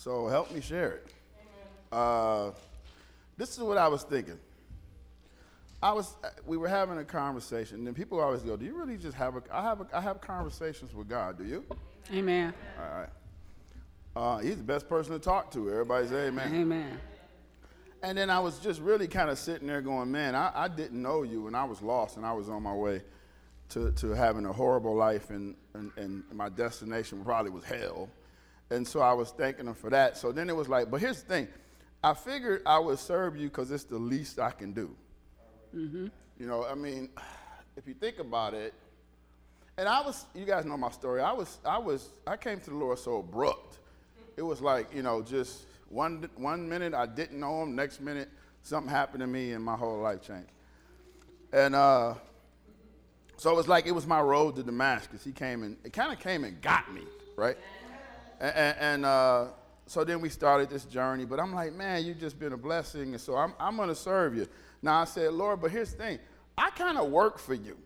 So help me share it. Uh, this is what I was thinking. I was, we were having a conversation, and people always go, "Do you really just have a?" I have, a, I have conversations with God. Do you? Amen. All right. Uh, he's the best person to talk to. Everybody say amen. Amen. And then I was just really kind of sitting there going, man, I, I, didn't know you, and I was lost, and I was on my way to, to having a horrible life, and, and, and my destination probably was hell. And so I was thanking him for that. So then it was like, but here's the thing I figured I would serve you because it's the least I can do. Mm-hmm. You know, I mean, if you think about it, and I was, you guys know my story. I was, I was, I came to the Lord so abrupt. It was like, you know, just one, one minute I didn't know him, next minute something happened to me and my whole life changed. And uh, so it was like it was my road to Damascus. He came and, it kind of came and got me, right? And, and, and uh, so then we started this journey, but I'm like, man, you've just been a blessing, and so I'm, I'm going to serve you. Now I said, Lord, but here's the thing I kind of work for you.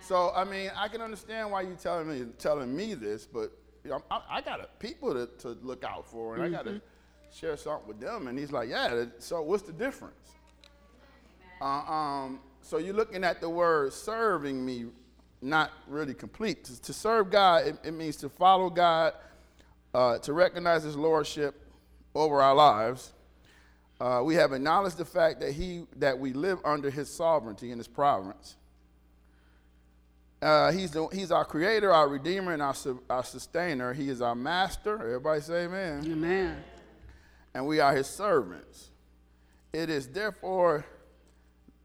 So, I mean, I can understand why you're telling me, telling me this, but you know, I, I got people to, to look out for, and mm-hmm. I got to share something with them. And he's like, yeah, so what's the difference? Uh, um, so you're looking at the word serving me, not really complete. To, to serve God, it, it, means to follow God, uh, to recognize his lordship over our lives, uh, we have acknowledged the fact that, he, that we live under his sovereignty and his providence. Uh, he's, the, he's our creator, our redeemer, and our, our sustainer. He is our master. Everybody say amen. Amen. And we are his servants. It is therefore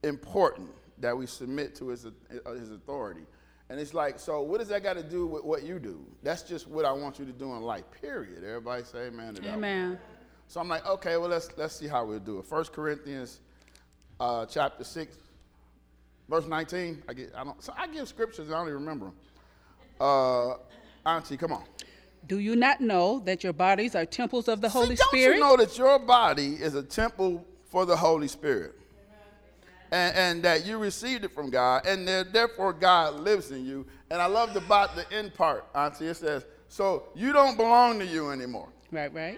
important that we submit to his, uh, his authority. And it's like, so what does that got to do with what you do? That's just what I want you to do in life, period. Everybody say amen to that. Amen. So I'm like, okay, well, let's, let's see how we'll do it. First Corinthians uh, chapter 6, verse 19. I, get, I, don't, so I give scriptures, I don't even remember them. Uh, Auntie, come on. Do you not know that your bodies are temples of the Holy See, don't Spirit? Don't you know that your body is a temple for the Holy Spirit? And, and, that you received it from God, and therefore God lives in you. And I love about the end part, Auntie. It says, so you don't belong to you anymore. Right, right.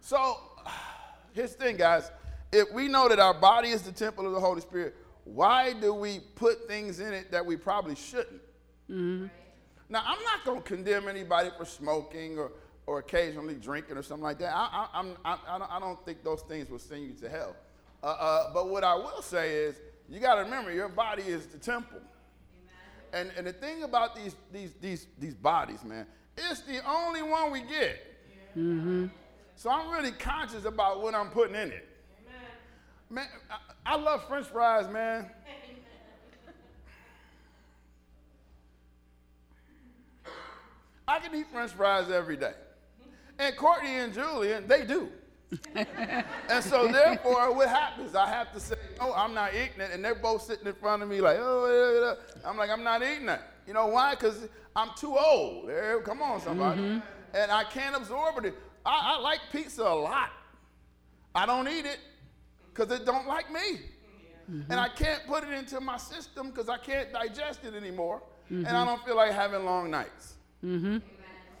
So here's the thing, guys. If we know that our body is the temple of the Holy Spirit, why do we put things in it that we probably shouldn't? Mm-hmm. Now, I'm not going to condemn anybody for smoking or, or occasionally drinking or something like that. I, I, I, I, don't think those things will send you to hell. Uh, uh, but what I will say is, you got to remember, your body is the temple. And, and the thing about these, these, these, these bodies, man, it's the only one we get. Mm-hmm. So I'm really conscious about what I'm putting in it. Amen. Man, I, I love French fries, man. I can eat French fries every day. And Courtney and Julian, they do. And so therefore, what happens? I have to say, no, I'm not eating it. And they're both sitting in front of me like, oh, yeah, yeah. I'm like, I'm not eating that. You know why? Because I'm too old. Come on, somebody. Mm-hmm. And I can't absorb it. I, I like pizza a lot. I don't eat it because it don't like me. Mm-hmm. And I can't put it into my system because I can't digest it anymore. Mm-hmm. And I don't feel like having long nights. Mm-hmm.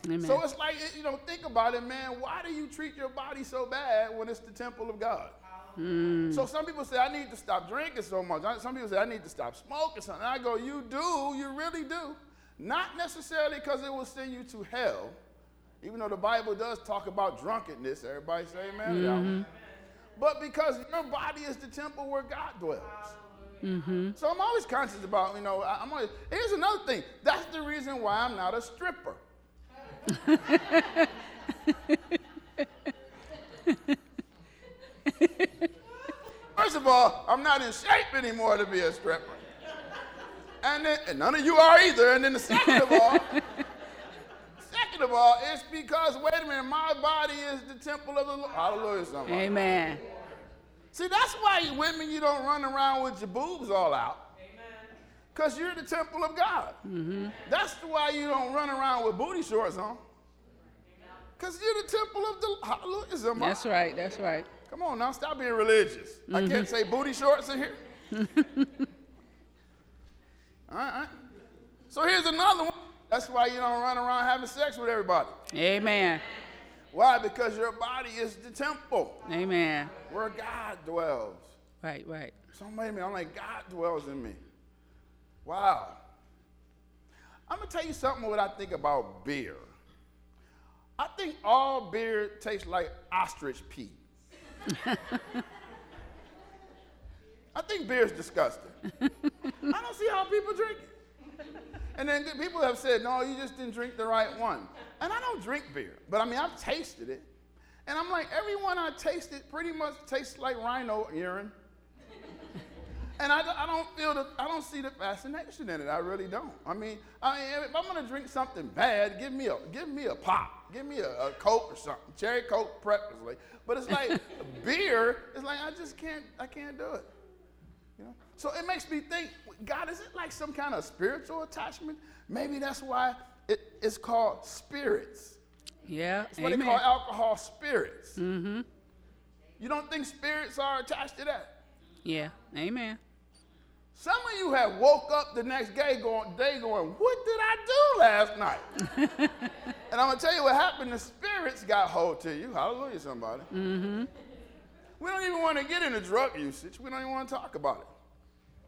Amen. So it's like, you know, think about it, man. Why do you treat your body so bad when it's the temple of God? Mm. So some people say, I need to stop drinking so much. Some people say, I need to stop smoking something. I go, you do, you really do. Not necessarily because it will send you to hell, even though the Bible does talk about drunkenness, everybody say amen. Mm-hmm. But because your body is the temple where God dwells. Mm-hmm. So I'm always conscious about, you know, I'm always, here's another thing. That's the reason why I'm not a stripper. First of all, I'm not in shape anymore to be a stripper. And, then, and none of you are either. And then the second of all, Second of all, it's because, wait a minute, my body is the temple of the Lord. Hallelujah, somebody. Amen. See, that's why women, you don't run around with your boobs all out. Because you're the temple of God. Mm-hmm. That's why you don't run around with booty shorts on. Because you're the temple of the Hallelujah, somebody. That's right, that's right. Come on now, stop being religious. Mm-hmm. I can't say booty shorts in here. all right. So here's another one. That's why you don't run around having sex with everybody. Amen. Why? Because your body is the temple Amen. where God dwells. Right, right. So wait a minute, I'm like, God dwells in me. Wow. I'm gonna tell you something what I think about beer. I think all beer tastes like ostrich pee. I think beer is disgusting. I don't see how people drink it. And then people have said, no, you just didn't drink the right one. And I don't drink beer, but I mean, I've tasted it. And I'm like, everyone I tasted pretty much tastes like rhino urine. And I, I don't feel the, I don't see the fascination in it. I really don't. I mean, I mean, if I'm gonna drink something bad, give me a, give me a pop, give me a, a Coke or something, cherry Coke preferably. But it's like beer. It's like I just can't, I can't do it. You know? So it makes me think, God, is it like some kind of spiritual attachment? Maybe that's why it, it's called spirits. Yeah. It's what they Amen. call alcohol spirits. Mm-hmm. You don't think spirits are attached to that? Yeah. Amen. Some of you have woke up the next day going, day going, what did I do last night? and I'm gonna tell you what happened. The spirits got hold to you. Hallelujah, somebody. Mm-hmm. We don't even want to get into drug usage. We don't even want to talk about it.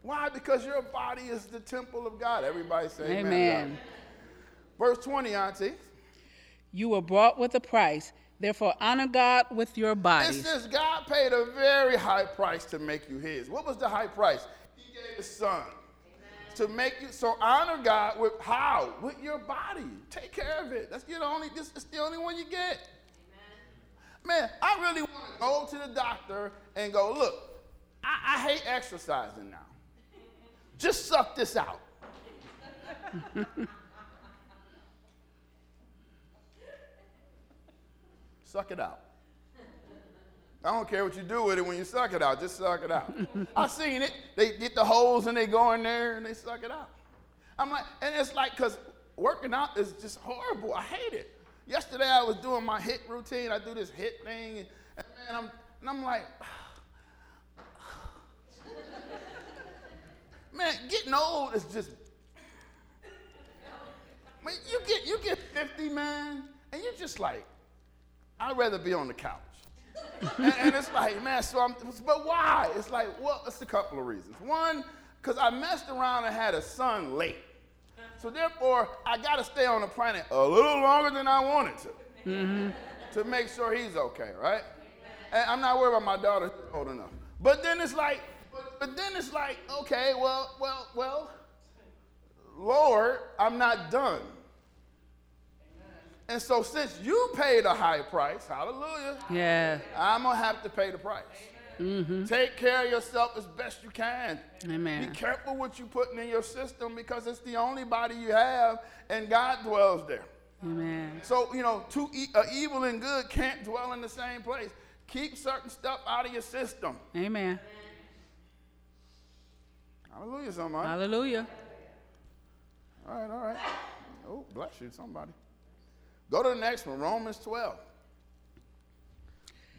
Why? Because your body is the temple of God. Everybody say amen. Amen. Verse 20, Auntie. You were bought with a price. Therefore, honor God with your It bodies. says God paid a very high price to make you his. What was the high price? He gave his son. To make you so honor God with how? With your body. Take care of it. That's the only this is the only one you get. Man, I really want to go to the doctor and go, look, I, I hate exercising now. Just suck this out. suck it out. I don't care what you do with it when you suck it out. Just suck it out. I seen it. They get the holes and they go in there and they suck it out. I'm like, and it's like, cause working out is just horrible. I hate it. Yesterday I was doing my HIIT routine. I do this HIIT thing, and, and man, I'm, and I'm like, man, getting old is just. Man, you get you get 50, man, and you're just like, I'd rather be on the couch. And, and it's like, man, so I'm, but why? It's like, well, it's a couple of reasons. One, because I messed around and had a son late. So therefore, I got to stay on the planet a little longer than I wanted to mm-hmm. to make sure he's okay, right? And I'm not worried about my daughter old enough. But then it's like, but then it's like, okay, well, well, well, Lord, I'm not done. And so since you paid a high price, hallelujah, Yeah. I'm gonna have to pay the price. Take care of yourself as best you can. Amen. Be careful what you're putting in your system because it's the only body you have, and God dwells there. Amen. So you know, two e- uh, evil and good can't dwell in the same place. Keep certain stuff out of your system. Amen. Hallelujah, somebody. Hallelujah. All right, all right. Oh, bless you, somebody. Go to the next one, Romans 12.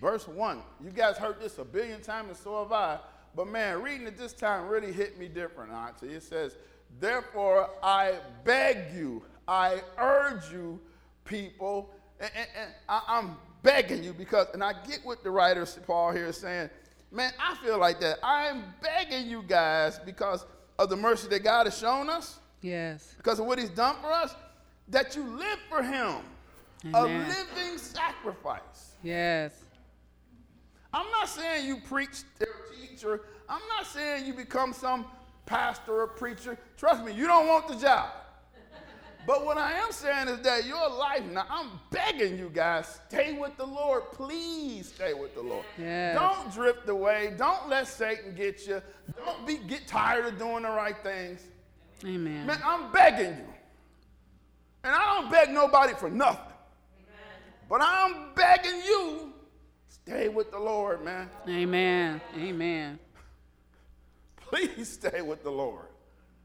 Verse 1. You guys heard this a billion times, and so have I. But man, reading it this time really hit me different, Auntie. It says, Therefore, I beg you, I urge you, people, and, and- and I, I'm begging you because, and I get what the writer Paul here is saying, man, I feel like that. I'm begging you guys because of the mercy that God has shown us Yes. because of what he's done for us, that you live for him. Amen. A living sacrifice. Yes. I'm not saying you preach or teach, or I'm not saying you become some pastor or preacher. Trust me, you don't want the job. But what I am saying is that your life, now I'm begging you guys, stay with the Lord. Please stay with the Lord. Yes. Don't drift away. Don't let Satan get you. Don't be get tired of doing the right things. Amen. Man, I'm begging you. And I don't beg nobody for nothing. But I'm begging you, stay with the Lord, man. Amen. Amen. Please stay with the Lord.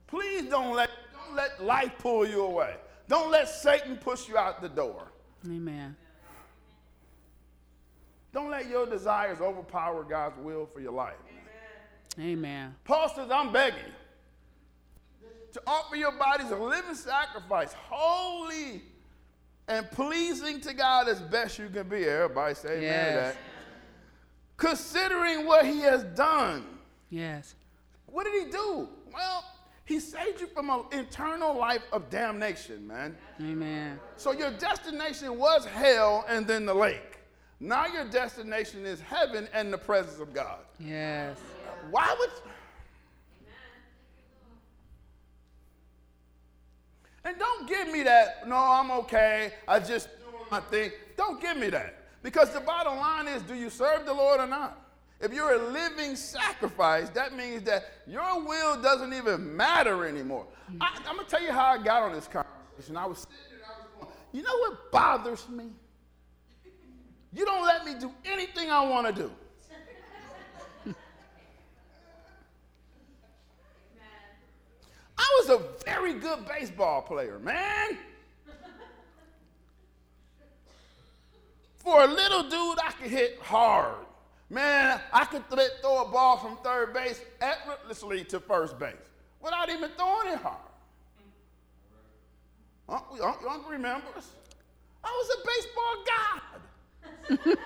Please don't let, don't let life pull you away. Don't let Satan push you out the door. Amen. Don't let your desires overpower God's will for your life. Amen. Paul says, I'm begging you. to offer your bodies a living sacrifice, holy and pleasing to God as best you can be. Everybody say amen Yes. that. Considering what he has done. Yes. What did he do? Well, he saved you from an eternal life of damnation, man. Amen. So your destination was hell and then the lake. Now your destination is heaven and the presence of God. Yes. Why would. And don't give me that, no, I'm okay, I just doing my thing. Don't give me that. Because the bottom line is, do you serve the Lord or not? If you're a living sacrifice, that means that your will doesn't even matter anymore. I, I'm going to tell you how I got on this conversation. I was sitting there, I was going, you know what bothers me? You don't let me do anything I want to do. I was a very good baseball player, man. For a little dude, I could hit hard. Man, I could th- throw a ball from third base effortlessly to first base without even throwing it hard. Uncle, Uncle, Uncle remembers. I was a baseball god.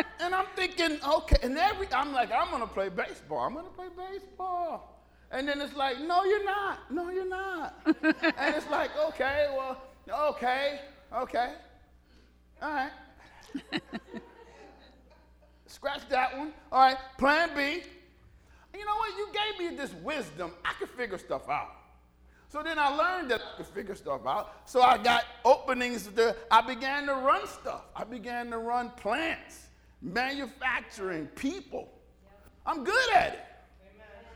and I'm thinking, okay, and every I'm like, I'm gonna play baseball. I'm gonna play baseball. And then it's like, no, you're not. No, you're not. and it's like, okay, well, okay, okay. All right. Scratch that one. All right, plan B. You know what? You gave me this wisdom. I could figure stuff out. So then I learned that I could figure stuff out. So I got openings. To, I began to run stuff. I began to run plants, manufacturing, people. I'm good at it.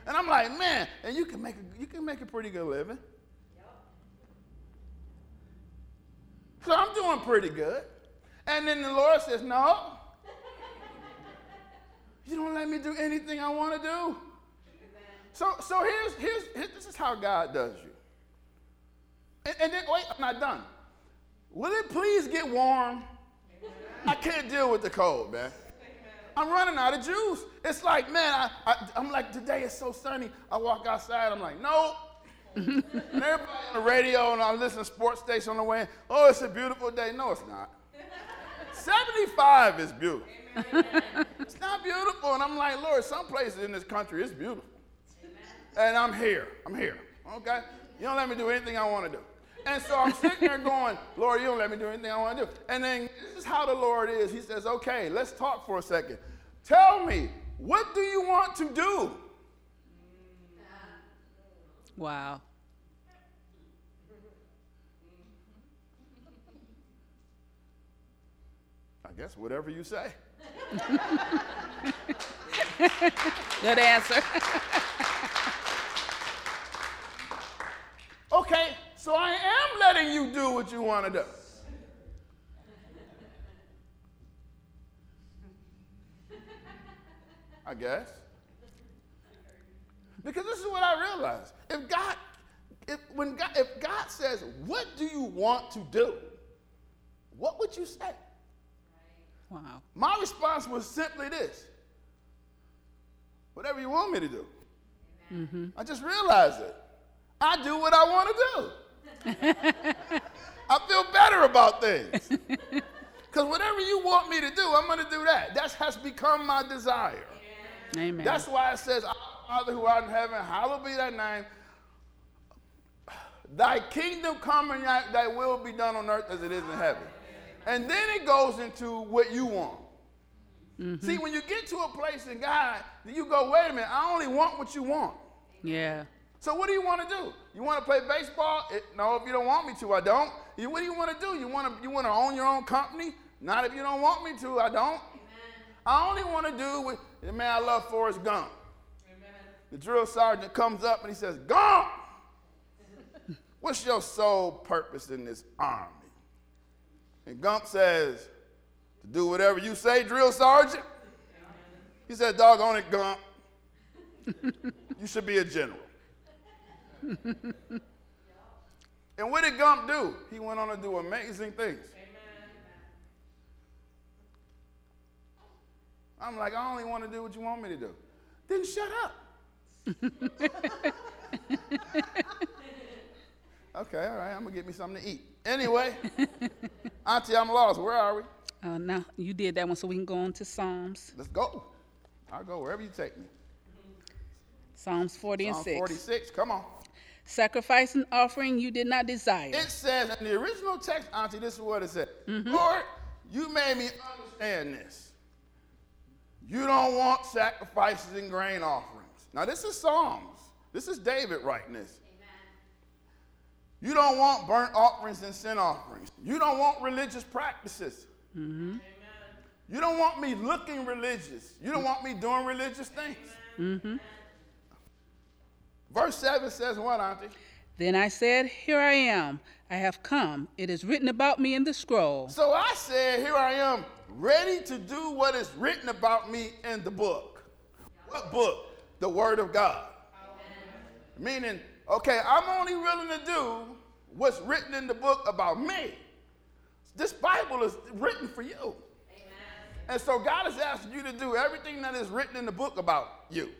And I'm like, man, and you can make a, you can make a pretty good living. So I'm doing pretty good. And then the Lord says, no. You don't let me do anything I want to do. So, so here's, here's, here- this is how God does you. And, and then, wait, I'm not done. Will it please get warm? I can't deal with the cold, man. I'm running out of juice. It's like, man, I, I, I'm like, today is so sunny. I walk outside, I'm like, nope. and everybody on the radio and I listen to sports station on the way, oh, it's a beautiful day. No, it's not. 75 is beautiful. it's not beautiful. And I'm like, Lord, some places in this country it's beautiful. And I'm here. I'm here. Okay? You don't let me do anything I want to do. And so I'm sitting there going, Lord, you don't let me do anything I want to do. And then this is how the Lord is. He says, okay, let's talk for a second. Tell me, what do you want to do? Wow. I guess whatever you say. Good answer. Okay, so I am letting you do what you want to do. I guess. Because this is what I realized. If God, if when God, if God says, "What do you want to do?" What would you say? Wow. My response was simply this: "Whatever you want me to do." Mm-hmm. I just realized it. I do what I want to do. I feel better about things. Because whatever you want me to do, I'm going to do that. That has become my desire. Amen. That's why it says, Father who art in heaven, hallowed be thy name. Thy kingdom come and thy, will be done on earth as it is in heaven. And then it goes into what you want. Mm-hmm. See, when you get to a place in God, you go, wait a minute, I only want what you want. yeah. So what do you want to do? You want to play baseball? It, no, if you don't want me to, I don't. You, what do you want to do? You want to you want to own your own company? Not if you don't want me to, I don't. I only want to do with the man. I love Forrest Gump. The drill sergeant comes up and he says, "Gump, what's your sole purpose in this army?" And Gump says, "To do whatever you say, drill sergeant." He said, "Doggone it, Gump, you should be a general." And what did Gump do? He went on to do amazing things. I'm like, I only want to do what you want me to do. Then shut up. Okay, all right, I'm gonna get me something to eat. Anyway, Auntie, I'm lost. Where are we? Uh, now, you did that one, so we can go on to Psalms. Let's go. I'll go wherever you take me. Psalms 40 and 6. 46. Come on. Sacrifice and offering you did not desire. It says in the original text, Auntie, this is what it said. Mm-hmm. Lord, you made me understand this. You don't want sacrifices and grain offerings. Now, this is Psalms. This is David writing this. You don't want burnt offerings and sin offerings. You don't want religious practices. Mm-hmm. You don't want me looking religious. You don't want me doing religious things. Mm-hmm. Verse 7 says what, Auntie? Then I said, Here I am. I have come. It is written about me in the scroll. So I said, Here I am, ready to do what is written about me in the book. What book? The Word of God. Meaning, okay, I'm only willing to do what's written in the book about me. This Bible is written for you. And so God is asking you to do everything that is written in the book about you.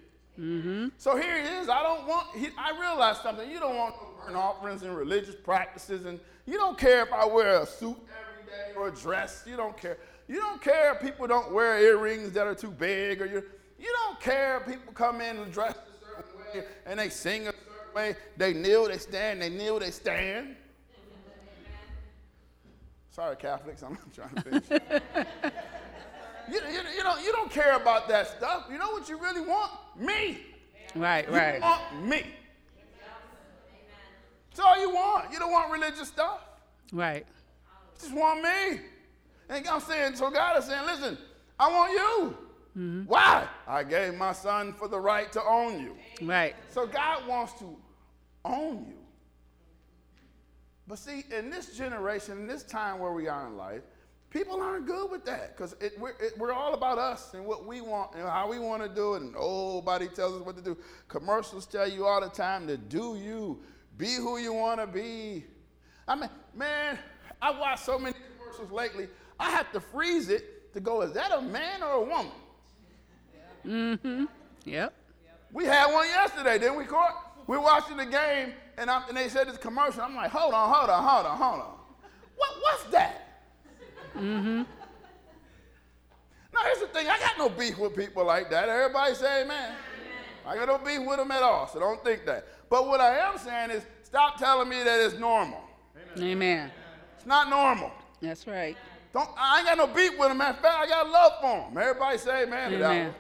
Mm-hmm. So here it is. I don't want, he, I realize something. You don't want no burnt offerings and religious practices, and you don't care if I wear a suit every day or a dress. You don't care. You don't care if people don't wear earrings that are too big, or you, you don't care if people come in and dress a certain way and they sing a certain way. They kneel, they stand, they kneel, they stand. Sorry, Catholics, I'm not trying to finish. you, you, you, don't, you don't care about that stuff. You know what you really want? Me. Right, You right. want me. That's all you want. You don't want religious stuff. Right. You just want me. And I'm saying, so God is saying, listen, I want you. Mm-hmm. Why? I gave my son for the right to own you. Right. So God wants to own you. But see, in this generation, in this time where we are in life, people aren't good with that because it, we're, it, we're all about us and what we want and how we want to do it, and nobody tells us what to do. Commercials tell you all the time to do you, be who you want to be. I mean, man, I watched so many commercials lately. I have to freeze it to go, is that a man or a woman? Yeah. Mm-hmm. Yep. We had one yesterday, didn't we, Court? We're watching the game, and, and they said this commercial. I'm like, hold on, hold on, hold on, hold on. What, what's that? Mm-hmm. Now, here's the thing. I got no beef with people like that. Everybody say amen. I got no beef with them at all, so don't think that. But what I am saying is, stop telling me that it's normal. Amen. It's not normal. That's right. Don't, I ain't got no beef with them. Matter of fact, I got love for them. Everybody say amen to that Amen. one.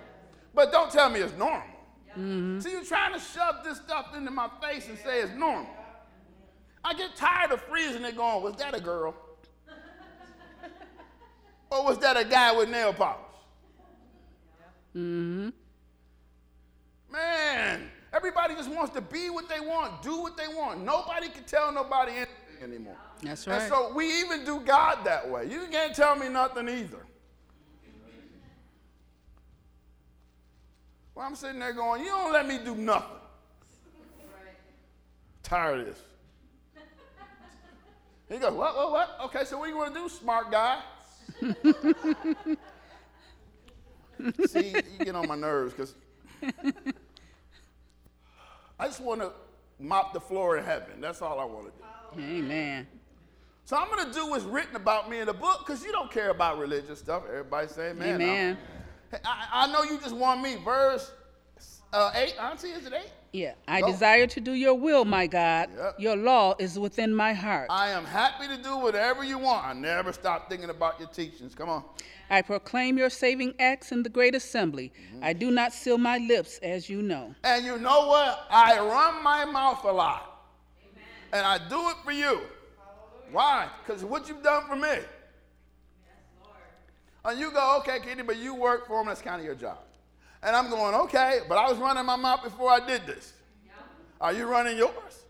But don't tell me it's normal. See, you're trying to shove this stuff into my face and say it's normal. I get tired of freezing it going, was that a girl? Or was that a guy with nail polish? Mm-hmm. Man, everybody just wants to be what they want, do what they want. Nobody can tell nobody anything anymore. That's right. And right. so we even do God that way. You can't tell me nothing either. Well, I'm sitting there going, you don't let me do nothing. Tired of this. He goes, what, what, what? Okay, so what do you want to do, smart guy? See, you get on my nerves because I just want to mop the floor in heaven. That's all I want to do. Amen. So I'm going to do what's written about me in the book because you don't care about religious stuff. Everybody say amen. Amen. I, I know you just want me. Verse uh, 8, Auntie, is it 8? Yeah. I Go. desire to do your will, my God. Yep. Your law is within my heart. I am happy to do whatever you want. I never stop thinking about your teachings. Come on. I proclaim your saving acts in the great assembly. Mm-hmm. I do not seal my lips, as you know. And you know what? I run my mouth a lot. And I do it for you. Why? Because what you've done for me. Yes, Lord. And you go, okay, Kitty, but you work for him. That's kind of your job. And I'm going, okay, but I was running my mouth before I did this. Are you running yours?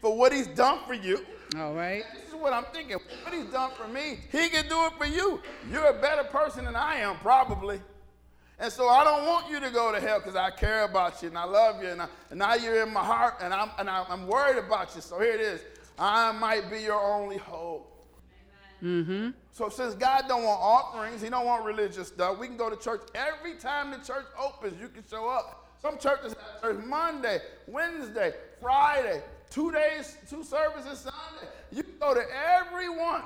For what he's done for you. All right. This is what I'm thinking. What he's done for me, he can do it for you. You're a better person than I am, probably. And so I don't want you to go to hell because I care about you and I love you and, I, and now you're in my heart and, I'm, and I, I'm worried about you. So here it is. I might be your only hope. Mm-hmm. So since God don't want offerings, he don't want religious stuff, we can go to church every time the church opens. You can show up. Some churches have church Monday, Wednesday, Friday, two days, two services Sunday. You can go to every one.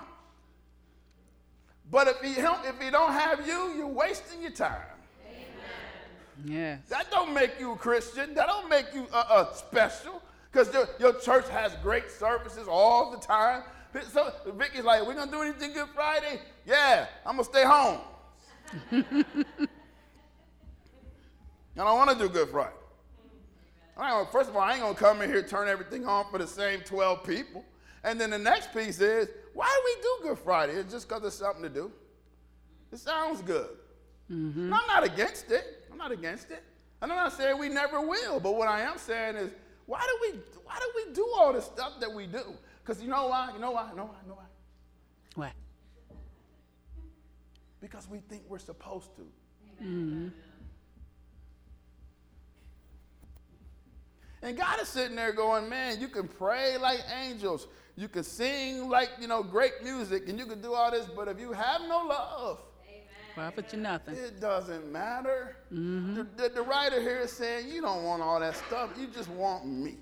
But if he don't, if he don't have you, you're wasting your time. Yes. That don't make you a Christian. That don't make you uh, uh, special. Because your, your church has great services all the time. So Vicky's like, we're to do anything Good Friday? Yeah, I'm to stay home. I don't want to do Good Friday. I first of all, I ain't going to come in here turn everything on for the same 12 people. And then the next piece is, why do we do Good Friday? It's just because there's something to do. It sounds good. Mm-hmm. I'm not against it. I'm not against it. And I'm not saying we never will, but what I am saying is, why do we why do we do all this stuff that we do? Because you know why? You know why? You know why? You know why? Why? Because we think we're supposed to. Mm-hmm. And God is sitting there going, man, you can pray like angels. You can sing like, you know, great music and you can do all this, but if you have no love, profit you nothing. It doesn't matter. Mm-hmm. The, the, the, writer here is saying, you don't want all that stuff. You just want me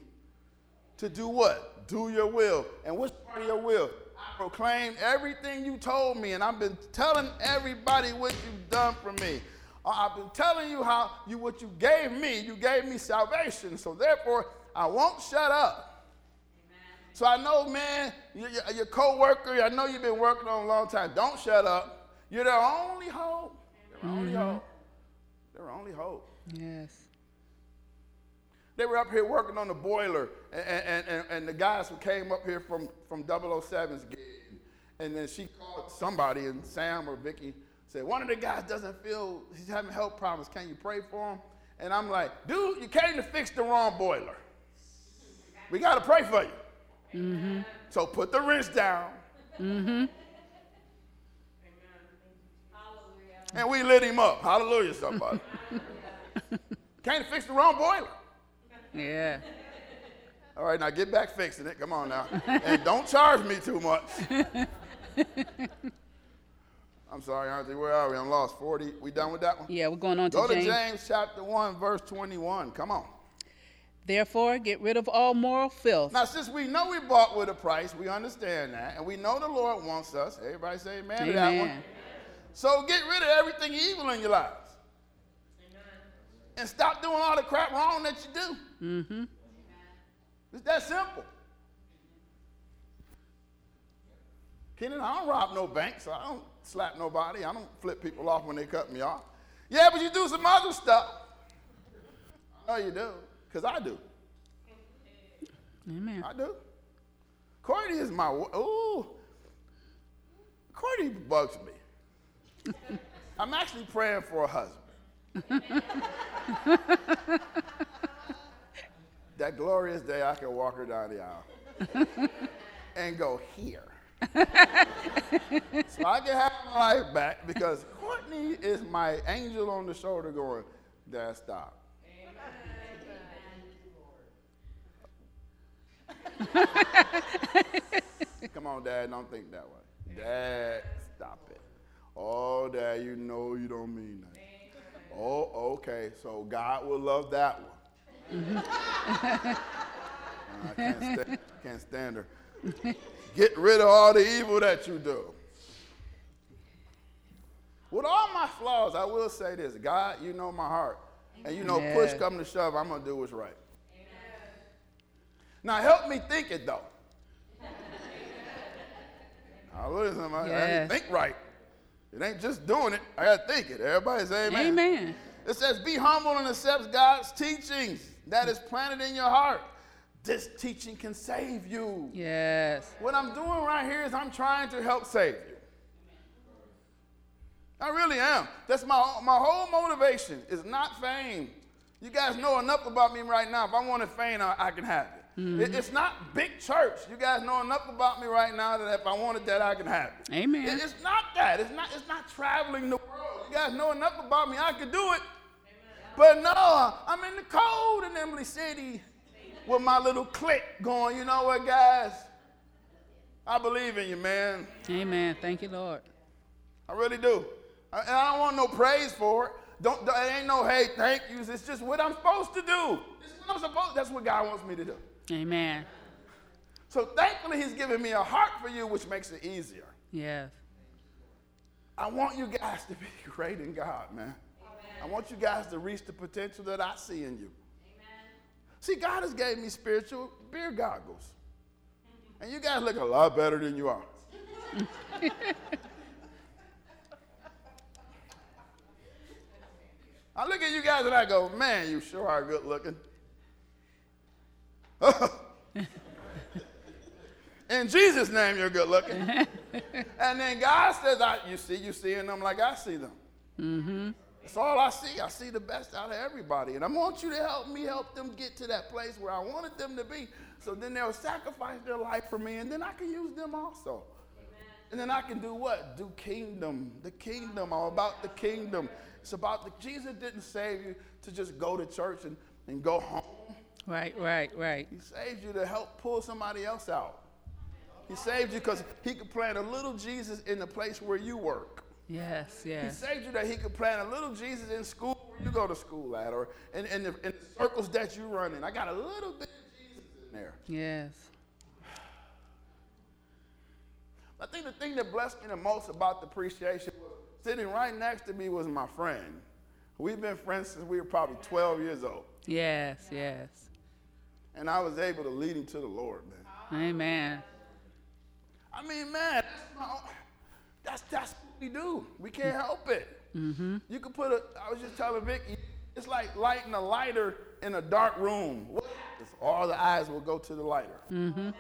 to do what? Do your will. And what's part of your will? I proclaim everything you told me, and I've been telling everybody what you've done for me. Uh, I've been telling you how you what you gave me. You gave me salvation. So therefore, I won't shut up. So I know, man, your, your co-worker, I know you've been working on a long time. Don't shut up. You're their only hope. Their mm-hmm. only hope. Their only hope. Yes. They were up here working on the boiler, and, and, and, the guys who came up here from, from 007's gig, and then she called somebody, and Sam or Vicky said, one of the guys doesn't feel, he's having health problems. Can you pray for him? And I'm like, dude, you came to fix the wrong boiler. We got to pray for you. Mm-hmm. So put the wrench down. Mm-hmm. And we lit him up. Hallelujah, somebody. Can't fix the wrong boiler. Yeah. All right, now get back fixing it. Come on now. and don't charge me too much. I'm sorry, Auntie. Where are we? I'm lost. 40. We done with that one? Yeah, we're going on to Go James. Go to James chapter 1, verse 21. Come on. Therefore, get rid of all moral filth. Now, since we know we bought with a price, we understand that, and we know the Lord wants us. Everybody say amen, amen. to that one. So get rid of everything evil in your lives. And stop doing all the crap wrong that you do. Mm-hmm. It's that simple. Keenan, I don't rob no banks. I don't slap nobody. I don't flip people off when they cut me off. Yeah, but you do some other stuff. I know you do, because I do. Amen. I do. Courtney is my, ooh. Courtney bugs me. I'm actually praying for a husband. that glorious day I can walk her down the aisle and go here. so I can have my life back because Courtney is my angel on the shoulder going, Dad, stop. Come on, Dad, don't think that way. Dad, stop it. Oh, Dad, you know you don't mean that. Oh, okay. So God will love that one. Mm-hmm. I can't stand, can't stand her. Get rid of all the evil that you do. With all my flaws, I will say this God, you know my heart. And you know, yeah. push come to shove, I'm going to do what's right. Amen. Now, help me think it, though. Hallelujah, somebody. Yes. I think right. It ain't just doing it. I got to think it. Everybody say amen. Amen. It says, be humble and accept God's teachings that is planted in your heart. This teaching can save you. Yes. What I'm doing right here is I'm trying to help save you. I really am. That's my, my whole motivation is not fame. You guys know enough about me right now. If I wanted fame, I, I can have it. Mm-hmm. it. It's not big church. You guys know enough about me right now that if I wanted that, I can have it. Amen. It, it's not that. It's not. It's not traveling the world. You guys know enough about me. I could do it. Amen. But no, I'm in the cold in Imlay City with my little clique going. You know what, guys? I believe in you, man. Amen. Thank you, Lord. I really do. I, and I don't want no praise for it. Don't, it ain't no hey, thank yous. It's just what I'm supposed to do. Is what I'm supposed. That's what God wants me to do. Amen. So thankfully, He's given me a heart for you, which makes it easier. Yes. I want you guys to be great in God, man. I want you guys to reach the potential that I see in you. See, God has gave me spiritual beer goggles. And you guys look a lot better than you are. I look at you guys and I go, man, you sure are good looking. In Jesus' name, you're good looking. and then God says, I, you see, you seeing them like I see them. Mm-hmm. That's all I see. I see the best out of everybody. And I want you to help me help them get to that place where I wanted them to be. So then they'll sacrifice their life for me, and then I can use them also. Amen. And then I can do what? Do kingdom. The kingdom. I'm about the kingdom. It's about the Jesus didn't save you to just go to church and, and go home. Right, right, right. He saved you to help pull somebody else out. He saved you because he could plant a little Jesus in the place where you work. Yes, yes. He saved you that he could plant a little Jesus in school where you go to school at, or in, in, the, in the circles that you run in. I got a little bit of Jesus in there. Yes. I think the thing that blessed me the most about the appreciation was sitting right next to me was my friend. We've been friends since we were probably 12 years old. Yes, yes. And I was able to lead him to the Lord, man. Amen. I mean, man, that's, that's, that's what we do. We can't help it. Mm-hmm. You could put a, I was just telling Vicky, it's like lighting a lighter in a dark room. All the eyes will go to the lighter. Mm-hmm.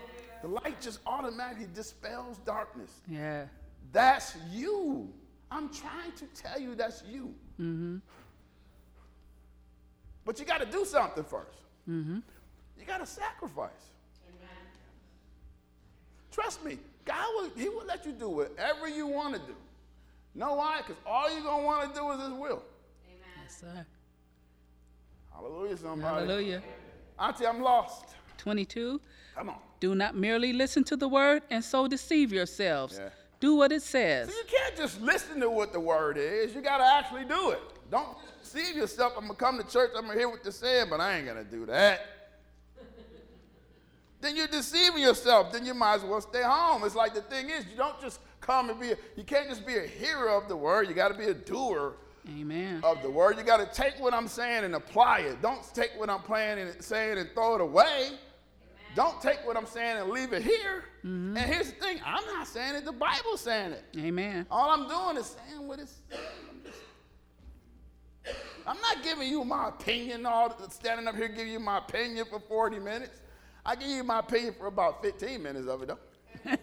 The light just automatically dispels darkness. Yeah. That's you. I'm trying to tell you that's you. Mm-hmm. But you got to do something 1st mm-hmm. You got to sacrifice. Amen. Trust me, God will, He will let you do whatever you want to do. Know why? Because all you're going to want to do is His will. Amen. Yes, sir. Hallelujah, somebody. Hallelujah. Auntie, I'm lost. 22. Come on. Do not merely listen to the word and so deceive yourselves. Yeah. Do what it says. So you can't just listen to what the word is. You got to actually do it. Don't deceive yourself. I'm going to come to church. I'm going to hear what they're saying, but I ain't going to do that then you're deceiving yourself. Then you might as well stay home. It's like the thing is, you don't just come and be, a, you can't just be a hearer of the word. You got to be a doer Amen. of the word. You got to take what I'm saying and apply it. Don't take what I'm playing and saying and throw it away. Amen. Don't take what I'm saying and leave it here. Mm-hmm. And here's the thing I'm not saying it, the Bible's saying it. Amen. All I'm doing is saying what it's I'm not giving you my opinion, all standing up here giving you my opinion for 40 minutes. I give you my opinion for about 15 minutes of it, though.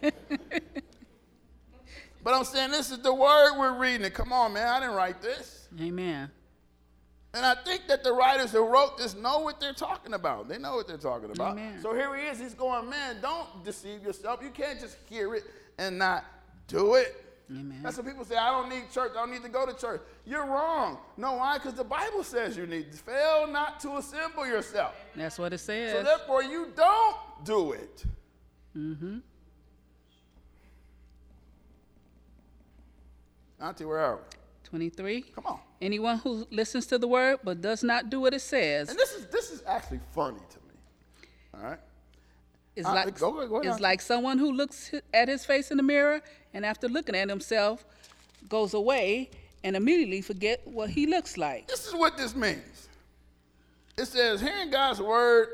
but I'm saying this is the word we're reading. Come on, man. I didn't write this. Amen. And I think that the writers who wrote this know what they're talking about. They know what they're talking about. Amen. So here he is. He's going, man, don't deceive yourself. You can't just hear it and not do it. Amen. That's what people say. I don't need church. I don't need to go to church. You're wrong. No, why? Because the Bible says you need to fail not to assemble yourself. That's what it says. So therefore, you don't do it. Mm-hmm. Auntie, where are we? 23. Come on. Anyone who listens to the word but does not do what it says. And this is this is actually funny to me. All right. It's, uh, like, go, go it's like someone who looks at his face in the mirror and after looking at himself goes away and immediately forget what he looks like. This is what this means. It says hearing God's word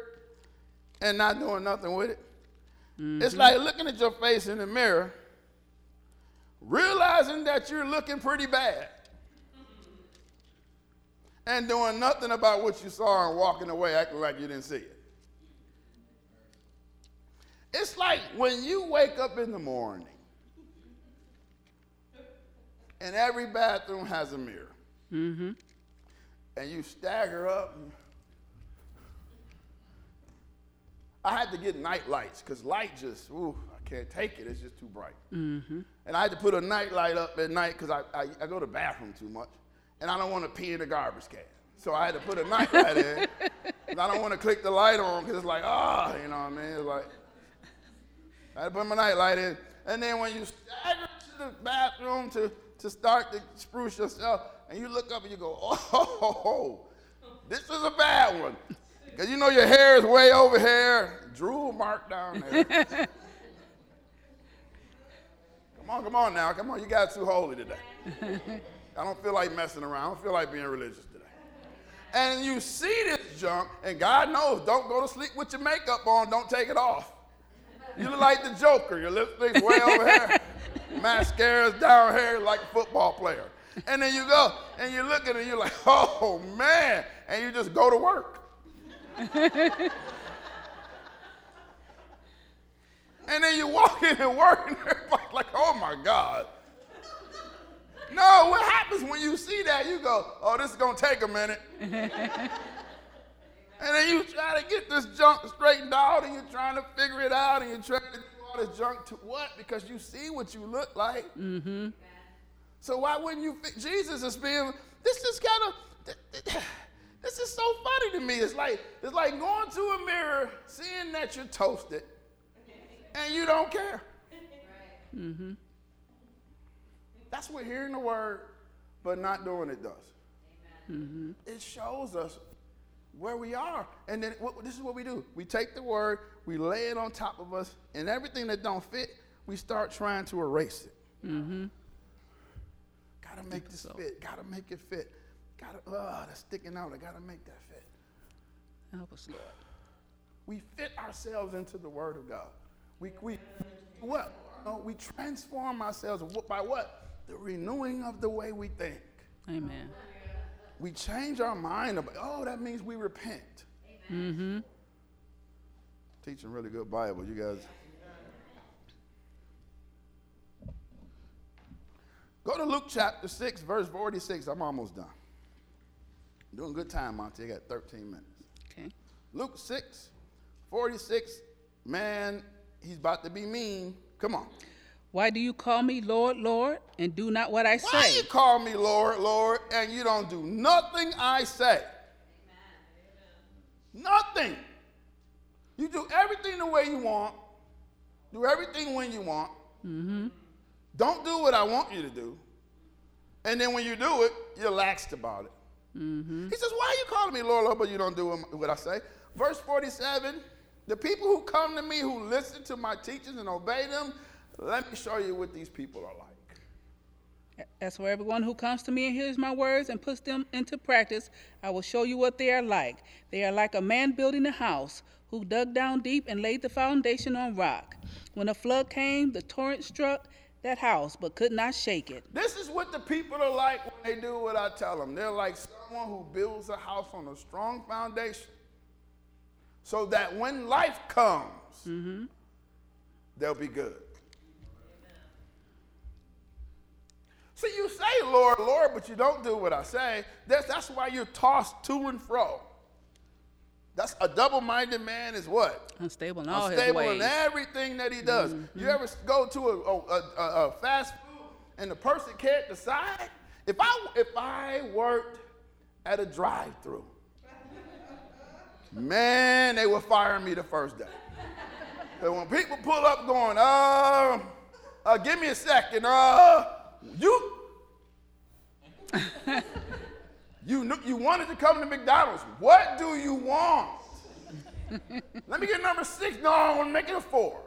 and not doing nothing with it. Mm-hmm. It's like looking at your face in the mirror, realizing that you're looking pretty bad, and doing nothing about what you saw and walking away acting like you didn't see it. It's like when you wake up in the morning and every bathroom has a mirror. Mm-hmm. And you stagger up. I had to get night lights because light just, ooh, I can't take it. It's just too bright. Mm-hmm. And I had to put a night light up at night because I, I, I, go to the bathroom too much. And I don't want to pee in the garbage can. So I had to put a night light in. And I don't want to click the light on because it's like, ah, oh, you know what I mean? It's like, I had to put my nightlight in. And then when you stagger to the bathroom to, to start to spruce yourself, and you look up and you go, oh, this is a bad one. Because you know your hair is way over here. Drool mark down there. come on, come on now. Come on. You got too holy today. I don't feel like messing around. I don't feel like being religious today. And you see this junk, and God knows, don't go to sleep with your makeup on. Don't take it off. You look like the Joker. Your lipstick's way over here. Mascara's down here like a football player. And then you go and you look at it and you're like, oh man. And you just go to work. and then you walk in and work and everybody's like, oh my God. No, what happens when you see that? You go, oh, this is going to take a minute. And then you try to get this junk straightened out and you're trying to figure it out and you're trying to do all this junk to what? Because you see what you look like. Mm-hmm. So why wouldn't you? Fi- Jesus is being. This is kind of. This is so funny to me. It's like it's like going to a mirror, seeing that you're toasted, and you don't care. Mm-hmm. That's what hearing the word, but not doing it does. Mm-hmm. It shows us where we are, and then what, this is what we do: we take the word, we lay it on top of us, and everything that don't fit, we start trying to erase it. Mm-hmm. Gotta make this so. fit. Gotta make it fit. Gotta, uh, that's sticking out. I gotta make that fit. Help us, Lord. We fit ourselves into the Word of God. We, we what? No, we transform ourselves by what? The renewing of the way we think. Amen. We change our mind. About, oh, that means we repent. Mm-hmm. Teaching really good Bible. You guys. Go to Luke chapter 6, verse 46. I'm almost done. I'm doing good time, Monty. I got 13 minutes. Okay. Luke 6, 46. Man, he's about to be mean. Come on. Why do you call me Lord, Lord, and do not what I say? Why you call me Lord, Lord, and you don't do nothing I say? Amen. Nothing. You do everything the way you want, do everything when you want. Mm-hmm. Don't do what I want you to do. And then when you do it, you're laxed about it. Mm-hmm. He says, Why are you calling me Lord, Lord, but you don't do what I say? Verse 47 The people who come to me, who listen to my teachings and obey them, let me show you what these people are like. As for everyone who comes to me and hears my words and puts them into practice, I will show you what they are like. They are like a man building a house who dug down deep and laid the foundation on rock. When a flood came, the torrent struck that house, but could not shake it. This is what the people are like when they do what I tell them. They're like someone who builds a house on a strong foundation so that when life comes, mm-hmm. they'll be good. So you say, Lord, Lord, but you don't do what I say. That's, that's why you're tossed to and fro. That's a double-minded man is what? Unstable in all Unstable his ways. in everything that he does. Mm-hmm. You ever go to a, a, a, a, fast food and the person can't decide? If I if I worked at a drive-through, man, they would fire me the first day. But when people pull up going, uh, uh give me a second, uh, you. You, you wanted to come to McDonald's. What do you want? Let me get number six. No, I want to make it a four.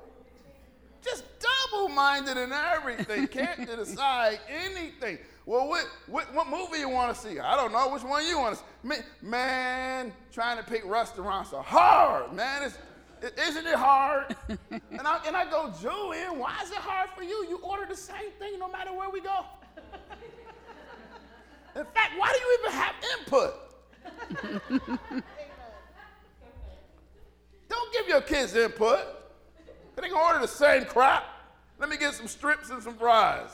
Just double minded in everything. Can't decide anything. Well, what, what, what movie you want to see? I don't know which one you want to see. Man, trying to pick restaurants are hard, man. It's, isn't it hard? and, I, and I go, Julian, why is it hard for you? You order the same thing no matter where we go. In fact, why do you even have input? Don't give your kids input. They gonna order the same crap. Let me get some strips and some fries.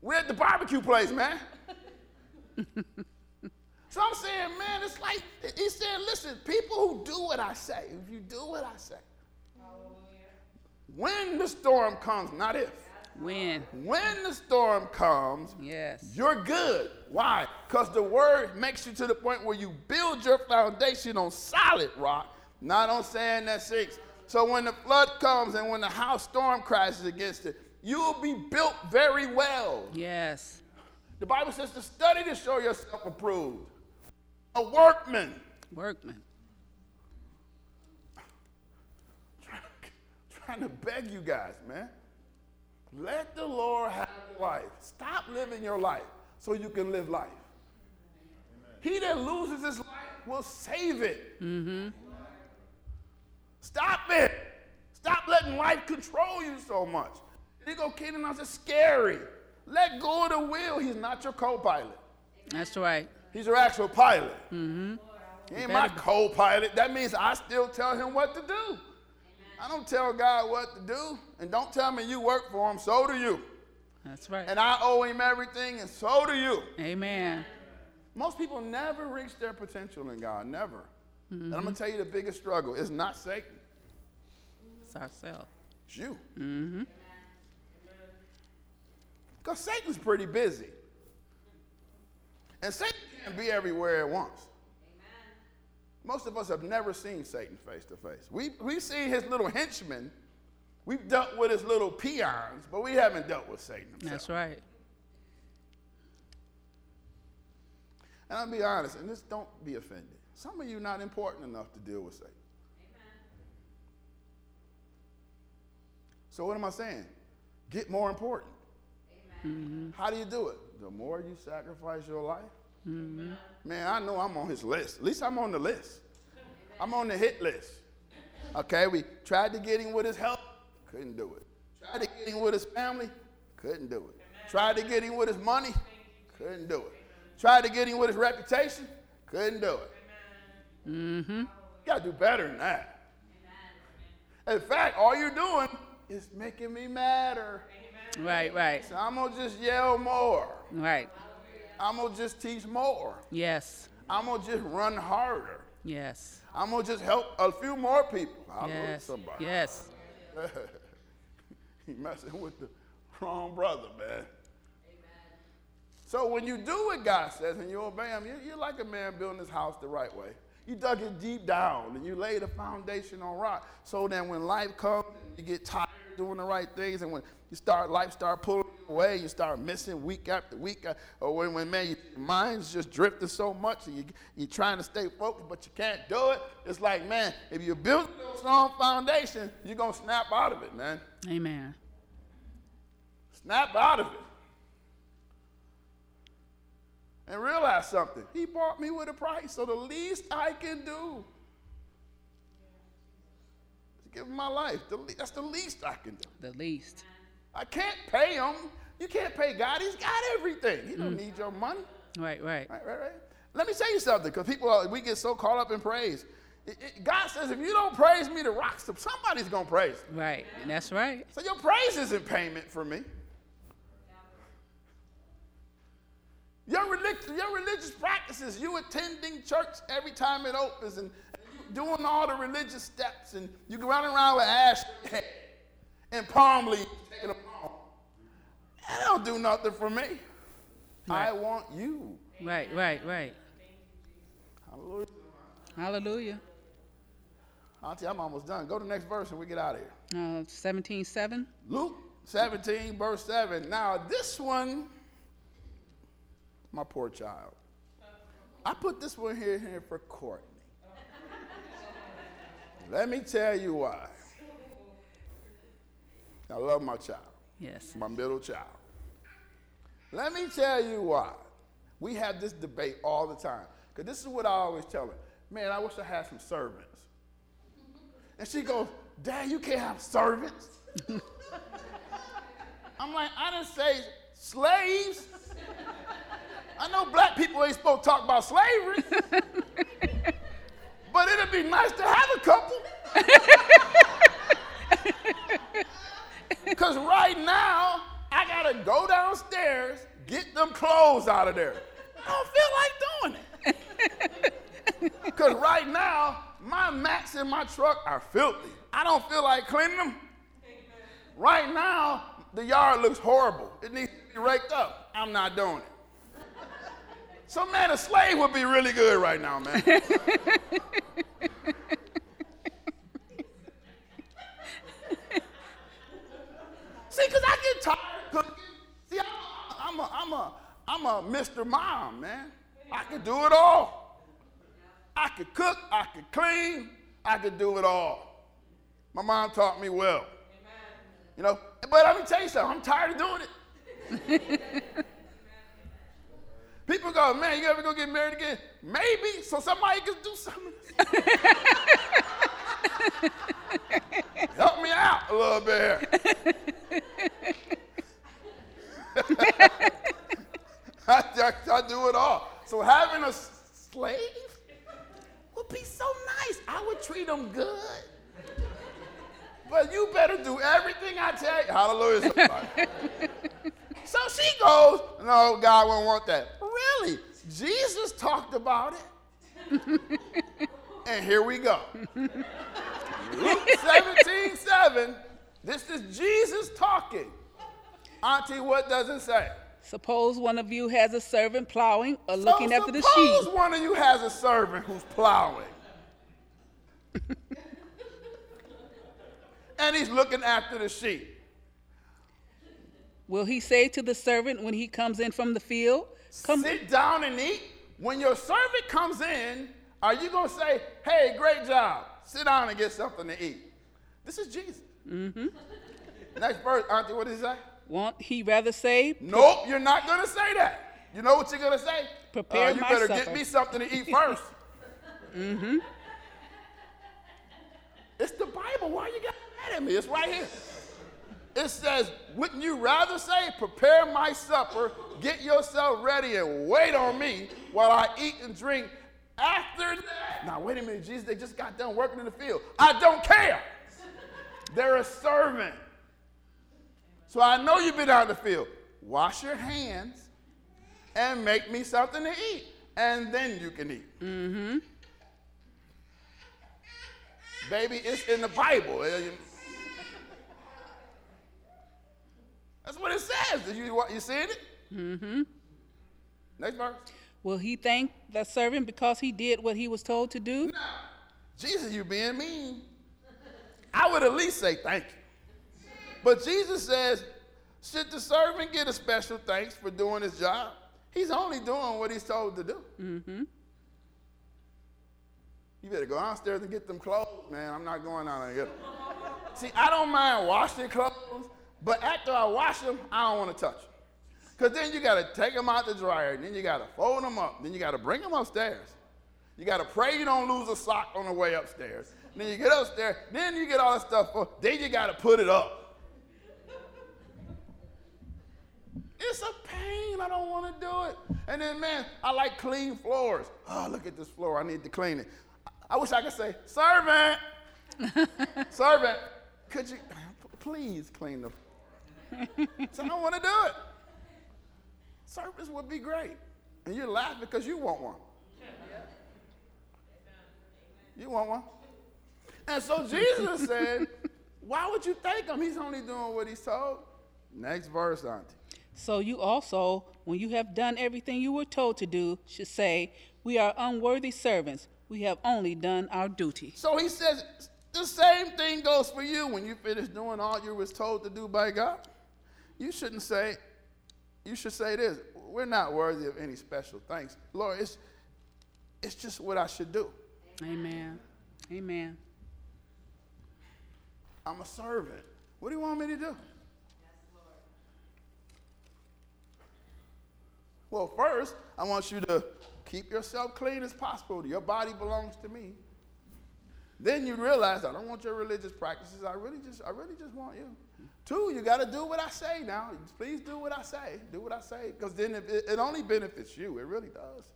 We're at the barbecue place, man. So I'm saying, man, it's like he said, listen, people who do what I say, if you do what I say, when the storm comes, not if. When? When the storm comes, yes. you're good. Why? Because the word makes you to the point where you build your foundation on solid rock, not on sand that sinks. So when the flood comes and when the house storm crashes against it, you'll be built very well. Yes. The Bible says to study to show yourself approved a workman. Workman. Trying to beg you guys, man. Let the Lord have life. Stop living your life so you can live life. Amen. He that loses his life will save it. Mm-hmm. Stop it. Stop letting life control you so much. You go kidding us, it's scary. Let go of the wheel. He's not your co pilot. That's right. He's your actual pilot. Mm-hmm. He ain't my co-pilot. That means I still tell him what to do. I don't tell God what to do. And don't tell me you work for him, so do you. That's right. And I owe him everything, and so do you. Amen. Most people never reach their potential in God, never. And I'm going to tell you the biggest struggle is not Satan, It's ourselves. it's you. Because Satan's pretty busy. And Satan can't be everywhere at once. Most of us have never seen Satan face to face. We, we've seen his little henchmen. We've dealt with his little peons, but we haven't dealt with Satan himself. That's right. And I'll be honest, and just don't be offended. Some of you not important enough to deal with Satan. So what am I saying? Get more important. Mm-hmm. How do you do it? The more you sacrifice your life. Man, I know I'm on his list. At least I'm on the list. I'm on the hit list. Okay, we tried to get him with his help, couldn't do it. Tried to get him with his family, couldn't do it. Tried to get him with his money, couldn't do it. Tried to get him with his reputation, couldn't do it. Mm-hmm. You gotta do better than that. In fact, all you're doing is making me madder. Right, right, So I'm gonna just yell more. right. I'm gonna just teach more. Yes, I'm gonna just run harder. yes, I'm gonna just help a few more people. I'll lose yes, somebody. yes. you messing with the wrong brother, man. So when you do what God says and you obey Him, you're, like a man building his house the right way. You dug it deep down and you laid a foundation on rock. So then when life comes, you get tired doing the right things, and when you start life start pulling away, you start missing week after week, uh, or when, when man, your mind's just drifting so much, and you, you're trying to stay focused, but you can't do it. It's like, man, if you build a strong foundation, you're gonna snap out of it, man. Amen. Snap out of it. And realize something. He bought me with a price, so the least I can do give him my life. The le- that's the least I can do. The least. I can't pay him. You can't pay God. He's got everything. He don't mm. need your money. Right, right. Right, right, right. Let me tell you something, because people are, we get so caught up in praise. It- it- God says, if you don't praise me, the rocks, somebody's gonna praise. me. Right. And that's right. So your praise isn't payment for me. Your, relig- your religious practices, you attending church every time it opens and, doing all the religious steps and you running around with ash in your head and palm leaves taking them home. That don't do nothing for me. I want you. Right, right, right. Hallelujah. Hallelujah. Auntie, I'm almost done. Go to the next verse and we get out of here. Uh, 17 7. Luke 17, verse 7. Now, this one, my poor child. I put this one here, here for Courtney. Let me tell you why. I love my child, Yes. my middle child. Let me tell you why. We have this debate all the time. Because this is what I always tell her. Man, I wish I had some servants. And she goes, Dad, you can't have servants. I'm like, I didn't say slaves. I know black people ain't supposed to talk about slavery. but it'd be nice to have a couple. Because right now, I gotta go downstairs, get them clothes out of there. I don't feel like doing it. Because right now, my mats in my truck are filthy. I don't feel like cleaning them. Right now, the yard looks horrible. It needs to be raked up. I'm not doing it. So, man, a slave would be really good right now, man. See, because I get tired of cooking. See, I'm a, I'm a, I'm a, I'm a Mr. Mom, man. I could do it all. I could cook, I could clean, I could do it all. My mom taught me well. You know, but let me tell you something, I'm tired of doing it. People go, man, you ever go get married again? Maybe, so somebody can do something. Help me out a little bit here. I, I, I do it all. So having a slave would be so nice. I would treat them good. But you better do everything I tell you. Hallelujah. somebody. so she goes, No, God won't want that. Really? Jesus talked about it. and here we go. Luke 17, 7. This is Jesus talking. Auntie, what does it say? Suppose one of you has a servant plowing or looking after the sheep. suppose sheep. one of you has a servant who's plowing. and he's looking after the sheep. Will he say to the servant when he comes in from the field, Come, Sit down and eat. When your servant comes in, are you going to say, hey, great job, sit down and get something to eat? This is Jesus. Mm-hmm. Next verse, Auntie, what did he say? won't he rather say, Nope, you're not going to say that. You know what you're going to say? Prepare Uh, you better supper. get me something to eat 1st mm-hmm. It's the Bible. Why are you got mad at me? It's right here. It says, wouldn't you rather say, prepare my supper, get yourself ready and wait on me while I eat and drink after that? Now, wait a minute, Jesus, they just got done working in the field. I don't care. They're a servant. So I know you've been out in the field. Wash your hands and make me something to eat, and then you can eat. Mm-hmm. Baby, it's in the Bible. Uh, That's what it says. Did you you seeing it? Mm-hmm. Next verse. Will he thank the servant because he did what he was told to do? Now, Jesus, you being mean. I would at least say thank you. But Jesus says, should the servant get a special thanks for doing his job? He's only doing what he's told to do. Mm-hmm. You better go downstairs and get them clothes, man. I'm not going out there and get them. See, I don't mind washing clothes, but after I wash them, I don't want to touch them. Because then you got to take them out the dryer, and then you got to fold them up, then you got to bring them upstairs. You got to pray you don't lose a sock on the way upstairs. Then you get upstairs, then you get all that stuff, up, then you got to put it up. It's a pain. I don't want to do it. And then, man, I like clean floors. Oh, look at this floor. I need to clean it. I wish I could say, servant, servant, could you please clean the floor? so I don't want to do it. Service would be great. And you're laughing because you want one. You want one? And so Jesus said, Why would you thank him? He's only doing what he's told. Next verse, Auntie. So you also, when you have done everything you were told to do, should say, We are unworthy servants. We have only done our duty. So he says, the same thing goes for you when you finish doing all you was told to do by God. You shouldn't say, you should say this, we're not worthy of any special thanks. Lord, it's, it's just what I should do. Amen. Amen. I'm a servant. What do you want me to do? Well, first, I want you to keep yourself clean as possible. Your body belongs to me. Then you realize I don't want your religious practices. I really just, I really just want you. Two, you got to do what I say now. Please do what I say. Do what I say, because then it, it only benefits you. It really does.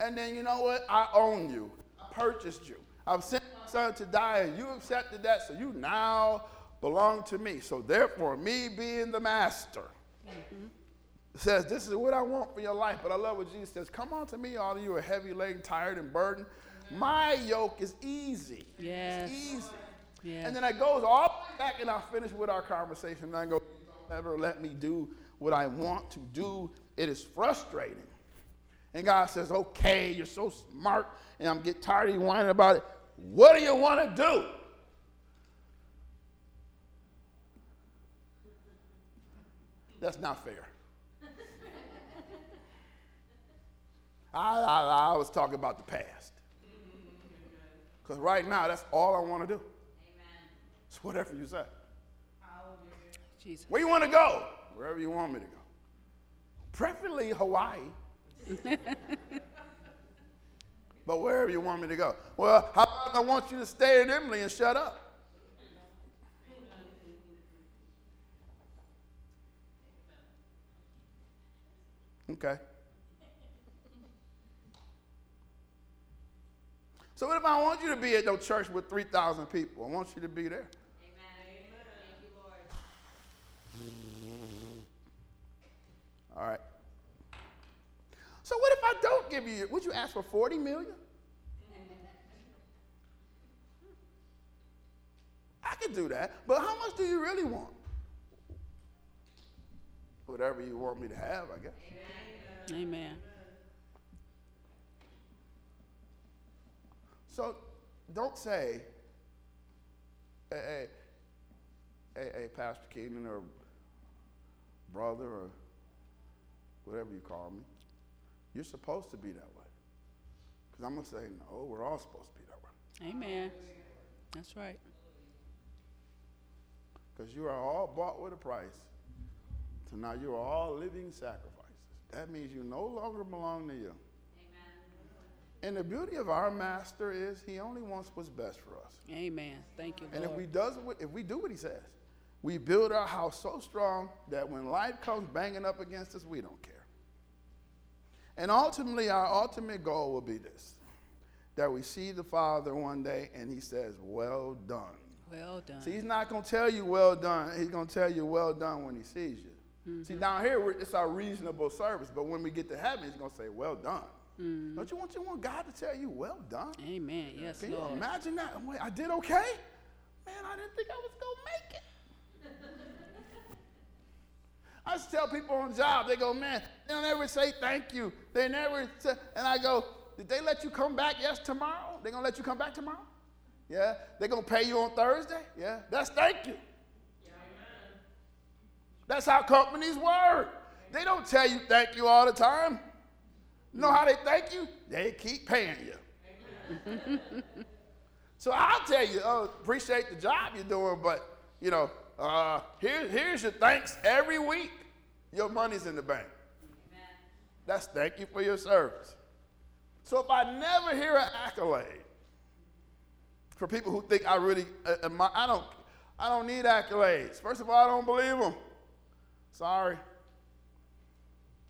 And then you know what? I own you. I purchased you. I've sent my son to die, and you accepted that, so you now belong to me. So therefore, me being the master says, This is what I want for your life. But I love what Jesus says. Come on to me, all of you are heavy laden, tired, and burdened. My yoke is easy. Yes. It's easy. Yes. And then I goes all back, and I finish with our conversation. And I go, Don't ever let me do what I want to do. It is frustrating. And God says, Okay, you're so smart, and I'm getting tired of you whining about it. What do you want to do? That's not fair. I, I, I was talking about the past. Because right now, that's all I want to do. Amen. It's whatever you say. Jesus. Where you want to go? Wherever you want me to go. Preferably Hawaii. but wherever you want me to go. Well, how about I want you to stay in Imlay and shut up? Okay. So what if I want you to be at no church with 3,000 people? I want you to be there. Amen. All right. So what if I don't give you? Would you ask for 40 million? I could do that, but how much do you really want? Whatever you want me to have, I guess. Amen. So don't say, hey, hey, hey, hey Pastor Keenan or brother or whatever you call me. You're supposed to be that way. Because I'm going to say, no, we're all supposed to be that way. Amen. That's right. Because you are all bought with a price. So now you are all living sacrifices. That means you no longer belong to you. And the beauty of our master is he only wants what's best for us. Amen. Thank you, And if we does what, if we do what he says, we build our house so strong that when life comes banging up against us, we don't care. And ultimately, our ultimate goal will be this: that we see the Father one day, and He says, "Well done." well done. See, He's not going to tell you "Well done." He's going to tell you "Well done" when He sees you. See, mm-hmm. down here it's our reasonable service, but when we get to heaven, He's going to say, "Well done." Mm. Don't you want you want God to tell you "Well done"? Amen. Yes, Can you Lord. imagine that? Wait, I did okay? Man, I didn't think I was gonna make it. I just tell people on job, they go, man, they don't ever say thank you. They never say, and I go, did they let you come back? Yes, tomorrow. They're gonna let you come back tomorrow? Yeah. They're gonna pay you on Thursday? Yeah. That's thank you. That's how companies work. They don't tell you thank you all the time. You know how they thank you? They keep paying you. So I'll tell you, oh, appreciate the job you're doing, but you know, uh, here, here's your thanks every week. Your money's in the bank. That's thank you for your service. So if I never hear an accolade for people who think I really, uh, I don't, I don't need accolades. First of all, I don't believe them. Sorry,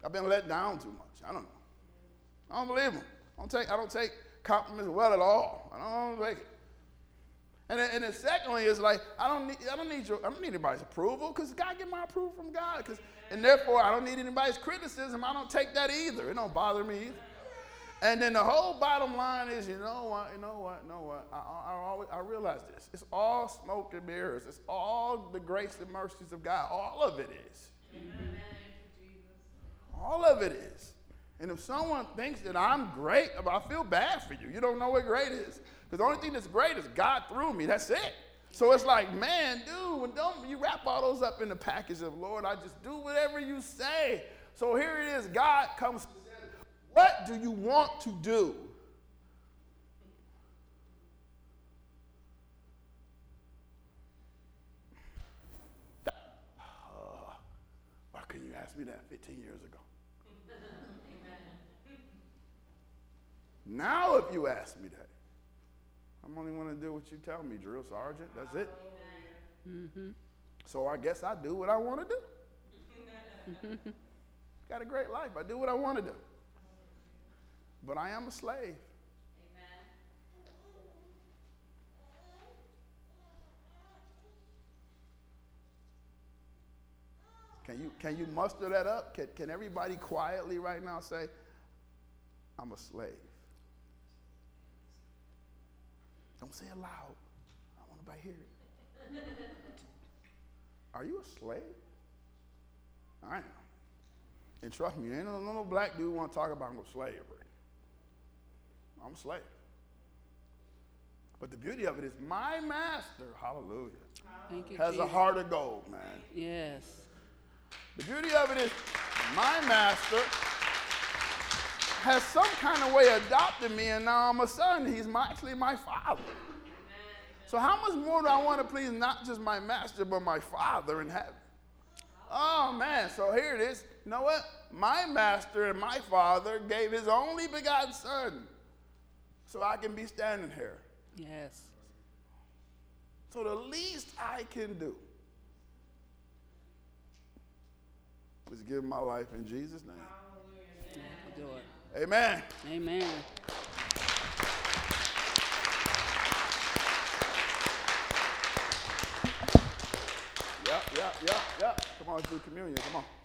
I've been let down too much. I don't know. I don't believe them. I don't take, I don't take compliments well at all. I don't take it. And then, and then secondly, it's like I don't need I don't need your I don't need anybody's approval because God get my approval from God. Cause, and therefore I don't need anybody's criticism. I don't take that either. It don't bother me either. And then the whole bottom line is, you know what, you know what, you know what? I, I, I, always, I realize this. It's all smoke and mirrors. It's all the grace and mercies of God. All of it is. All of it is. And if someone thinks that I'm great, I feel bad for you. You don't know what great is. Because the only thing that's great is God through me. That's it. So it's like, man, dude, when don't you wrap all those up in the package of Lord, I just do whatever you say. So here it is. God comes. What do you want to do? Uh, why couldn't you ask me that 15 years ago? Now, if you ask me that, I'm only going to do what you tell me, drill sergeant. That's it. Mm-hmm. So I guess I do what I want to do. Got a great life. I do what I want to do. But I am a slave. Can you, can you muster that up? Can, can everybody quietly right now say, I'm a slave? Don't say it loud. I want nobody to hear it. Are you a slave? I am. And trust me, ain't no, no, no black dude want to talk about no slavery. I'm a slave. But the beauty of it is my master, hallelujah, Thank you, has a heart of gold, man. Yes. The beauty of it is my master has some kind of way adopted me, and now I'm a son. He's my, actually my father. So how much more do I want to please not just my master, but my father in heaven? Oh man, so here it is. You know what? My master and my father gave his only begotten son so I can be standing here. Yes. So the least I can do is give my life in Jesus' name. Do it. Amen. Amen. Yep, yep, yep, yep. Come on, do communion. Come on.